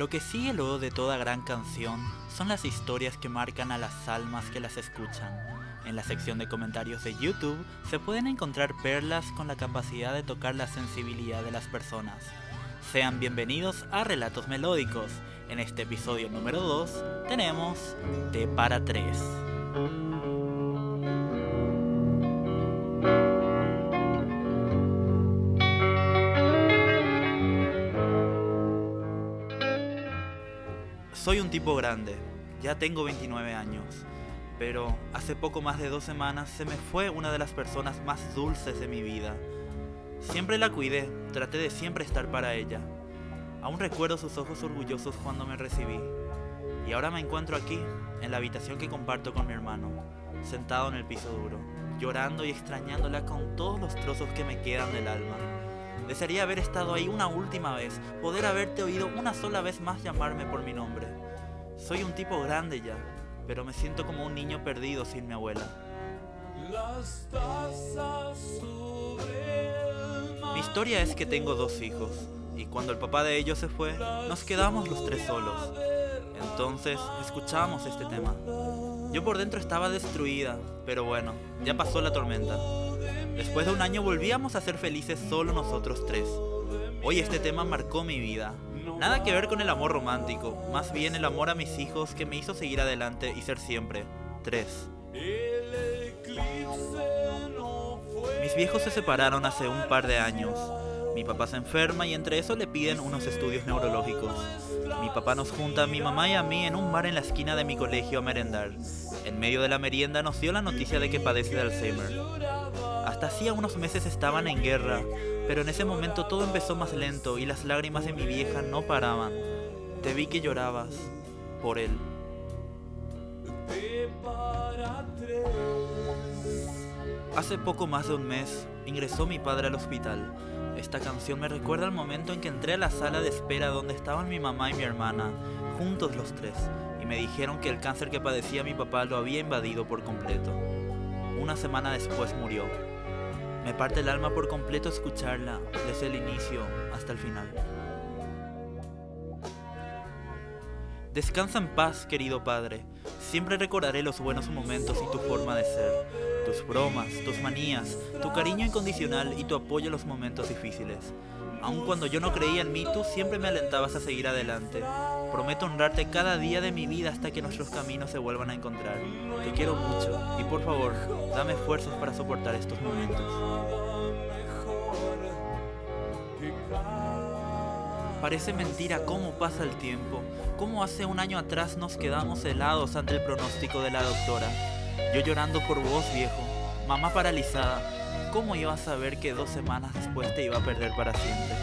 Lo que sigue luego de toda gran canción son las historias que marcan a las almas que las escuchan. En la sección de comentarios de YouTube se pueden encontrar perlas con la capacidad de tocar la sensibilidad de las personas. Sean bienvenidos a Relatos Melódicos. En este episodio número 2 tenemos T para 3. Soy un tipo grande, ya tengo 29 años, pero hace poco más de dos semanas se me fue una de las personas más dulces de mi vida. Siempre la cuidé, traté de siempre estar para ella. Aún recuerdo sus ojos orgullosos cuando me recibí. Y ahora me encuentro aquí, en la habitación que comparto con mi hermano, sentado en el piso duro, llorando y extrañándola con todos los trozos que me quedan del alma. Desearía haber estado ahí una última vez, poder haberte oído una sola vez más llamarme por mi nombre. Soy un tipo grande ya, pero me siento como un niño perdido sin mi abuela. Mi historia es que tengo dos hijos, y cuando el papá de ellos se fue, nos quedamos los tres solos. Entonces escuchamos este tema. Yo por dentro estaba destruida, pero bueno, ya pasó la tormenta. Después de un año volvíamos a ser felices solo nosotros tres. Hoy este tema marcó mi vida. Nada que ver con el amor romántico, más bien el amor a mis hijos que me hizo seguir adelante y ser siempre tres. Mis viejos se separaron hace un par de años. Mi papá se enferma y entre eso le piden unos estudios neurológicos. Mi papá nos junta a mi mamá y a mí en un bar en la esquina de mi colegio a merendar. En medio de la merienda nos dio la noticia de que padece de Alzheimer. Hasta hacía unos meses estaban en guerra, pero en ese momento todo empezó más lento y las lágrimas de mi vieja no paraban. Te vi que llorabas por él. Hace poco más de un mes ingresó mi padre al hospital. Esta canción me recuerda al momento en que entré a la sala de espera donde estaban mi mamá y mi hermana, juntos los tres, y me dijeron que el cáncer que padecía mi papá lo había invadido por completo. Una semana después murió, me parte el alma por completo escucharla desde el inicio hasta el final. Descansa en paz, querido padre. Siempre recordaré los buenos momentos y tu forma de ser, tus bromas, tus manías, tu cariño incondicional y tu apoyo en los momentos difíciles. Aun cuando yo no creía en mí, tú siempre me alentabas a seguir adelante. Prometo honrarte cada día de mi vida hasta que nuestros caminos se vuelvan a encontrar. Te quiero mucho y por favor, dame fuerzas para soportar estos momentos. Parece mentira cómo pasa el tiempo, cómo hace un año atrás nos quedamos helados ante el pronóstico de la doctora. Yo llorando por vos, viejo, mamá paralizada, ¿cómo iba a saber que dos semanas después te iba a perder para siempre?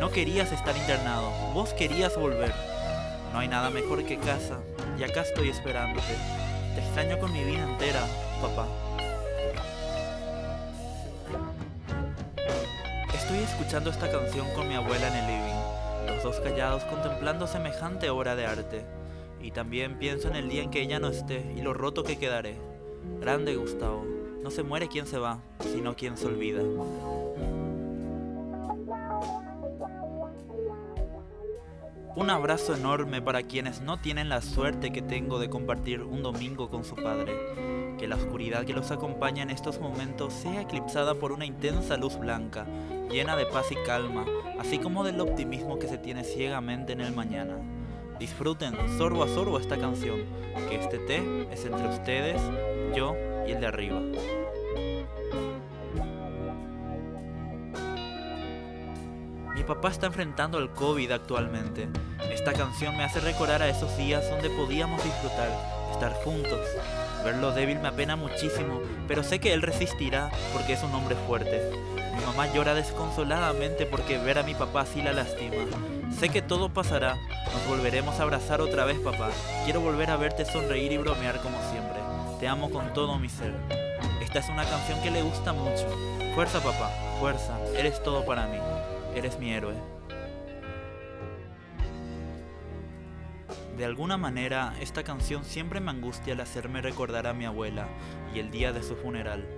No querías estar internado, vos querías volver. No hay nada mejor que casa, y acá estoy esperándote. Te extraño con mi vida entera, papá. Estoy escuchando esta canción con mi abuela en el living, los dos callados contemplando semejante obra de arte. Y también pienso en el día en que ella no esté y lo roto que quedaré. Grande Gustavo, no se muere quien se va, sino quien se olvida. Un abrazo enorme para quienes no tienen la suerte que tengo de compartir un domingo con su padre. Que la oscuridad que los acompaña en estos momentos sea eclipsada por una intensa luz blanca, llena de paz y calma, así como del optimismo que se tiene ciegamente en el mañana. Disfruten sorbo a sorbo esta canción, que este té es entre ustedes, yo y el de arriba. Mi papá está enfrentando el COVID actualmente. Esta canción me hace recordar a esos días donde podíamos disfrutar, estar juntos. Verlo débil me apena muchísimo, pero sé que él resistirá porque es un hombre fuerte. Mi mamá llora desconsoladamente porque ver a mi papá así la lastima. Sé que todo pasará, nos volveremos a abrazar otra vez papá. Quiero volver a verte sonreír y bromear como siempre. Te amo con todo mi ser. Esta es una canción que le gusta mucho. Fuerza papá, fuerza, eres todo para mí. Eres mi héroe. De alguna manera, esta canción siempre me angustia al hacerme recordar a mi abuela y el día de su funeral.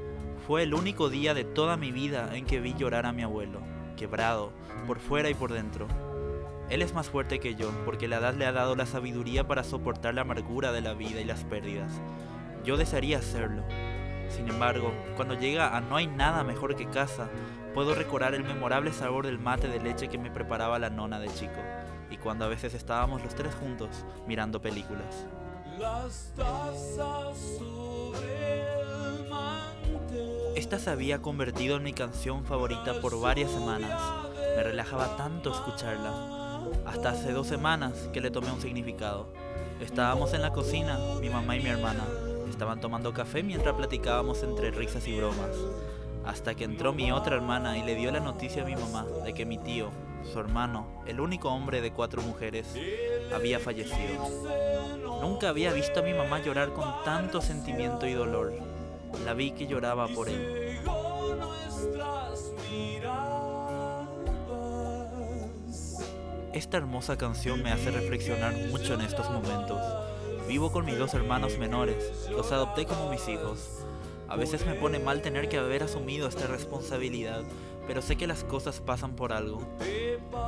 Fue el único día de toda mi vida en que vi llorar a mi abuelo, quebrado, por fuera y por dentro. Él es más fuerte que yo, porque la edad le ha dado la sabiduría para soportar la amargura de la vida y las pérdidas. Yo desearía hacerlo. Sin embargo, cuando llega a no hay nada mejor que casa, puedo recordar el memorable sabor del mate de leche que me preparaba la nona de chico, y cuando a veces estábamos los tres juntos mirando películas. Esta se había convertido en mi canción favorita por varias semanas. Me relajaba tanto escucharla. Hasta hace dos semanas que le tomé un significado. Estábamos en la cocina, mi mamá y mi hermana. Estaban tomando café mientras platicábamos entre risas y bromas. Hasta que entró mi otra hermana y le dio la noticia a mi mamá de que mi tío, su hermano, el único hombre de cuatro mujeres, había fallecido. Nunca había visto a mi mamá llorar con tanto sentimiento y dolor. La vi que lloraba por él. Esta hermosa canción me hace reflexionar mucho en estos momentos. Vivo con mis dos hermanos menores, los adopté como mis hijos. A veces me pone mal tener que haber asumido esta responsabilidad, pero sé que las cosas pasan por algo.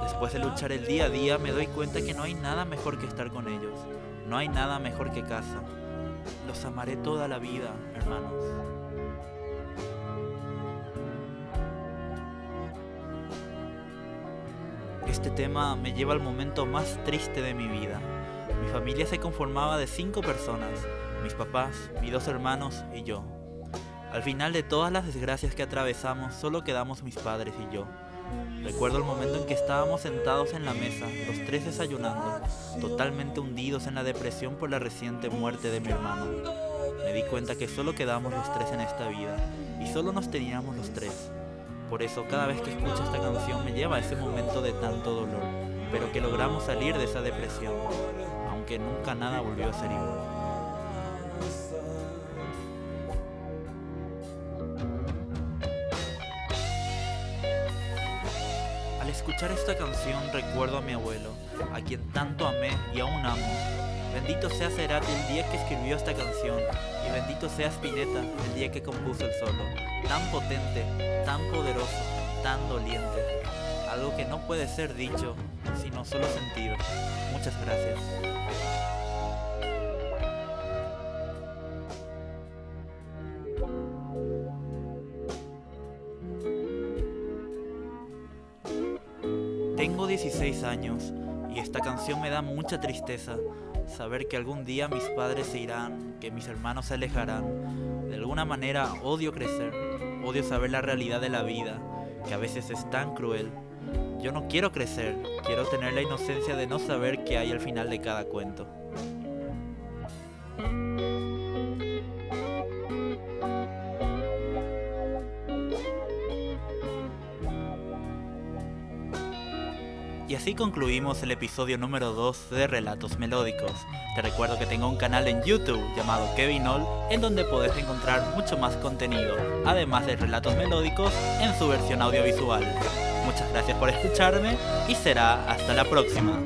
Después de luchar el día a día me doy cuenta que no hay nada mejor que estar con ellos. No hay nada mejor que casa. Los amaré toda la vida, hermanos. Este tema me lleva al momento más triste de mi vida. Mi familia se conformaba de cinco personas, mis papás, mis dos hermanos y yo. Al final de todas las desgracias que atravesamos, solo quedamos mis padres y yo. Recuerdo el momento en que estábamos sentados en la mesa, los tres desayunando, totalmente hundidos en la depresión por la reciente muerte de mi hermano. Me di cuenta que solo quedamos los tres en esta vida, y solo nos teníamos los tres. Por eso cada vez que escucho esta canción me lleva a ese momento de tanto dolor, pero que logramos salir de esa depresión, aunque nunca nada volvió a ser igual. Escuchar esta canción recuerdo a mi abuelo, a quien tanto amé y aún amo. Bendito sea Cerati el día que escribió esta canción y bendito sea Spinetta el día que compuso el solo. Tan potente, tan poderoso, tan doliente. Algo que no puede ser dicho, sino solo sentido. Muchas gracias. 16 años y esta canción me da mucha tristeza. Saber que algún día mis padres se irán, que mis hermanos se alejarán. De alguna manera odio crecer, odio saber la realidad de la vida, que a veces es tan cruel. Yo no quiero crecer, quiero tener la inocencia de no saber qué hay al final de cada cuento. Y así concluimos el episodio número 2 de Relatos Melódicos. Te recuerdo que tengo un canal en YouTube llamado Kevin All, en donde puedes encontrar mucho más contenido, además de relatos melódicos en su versión audiovisual. Muchas gracias por escucharme y será hasta la próxima.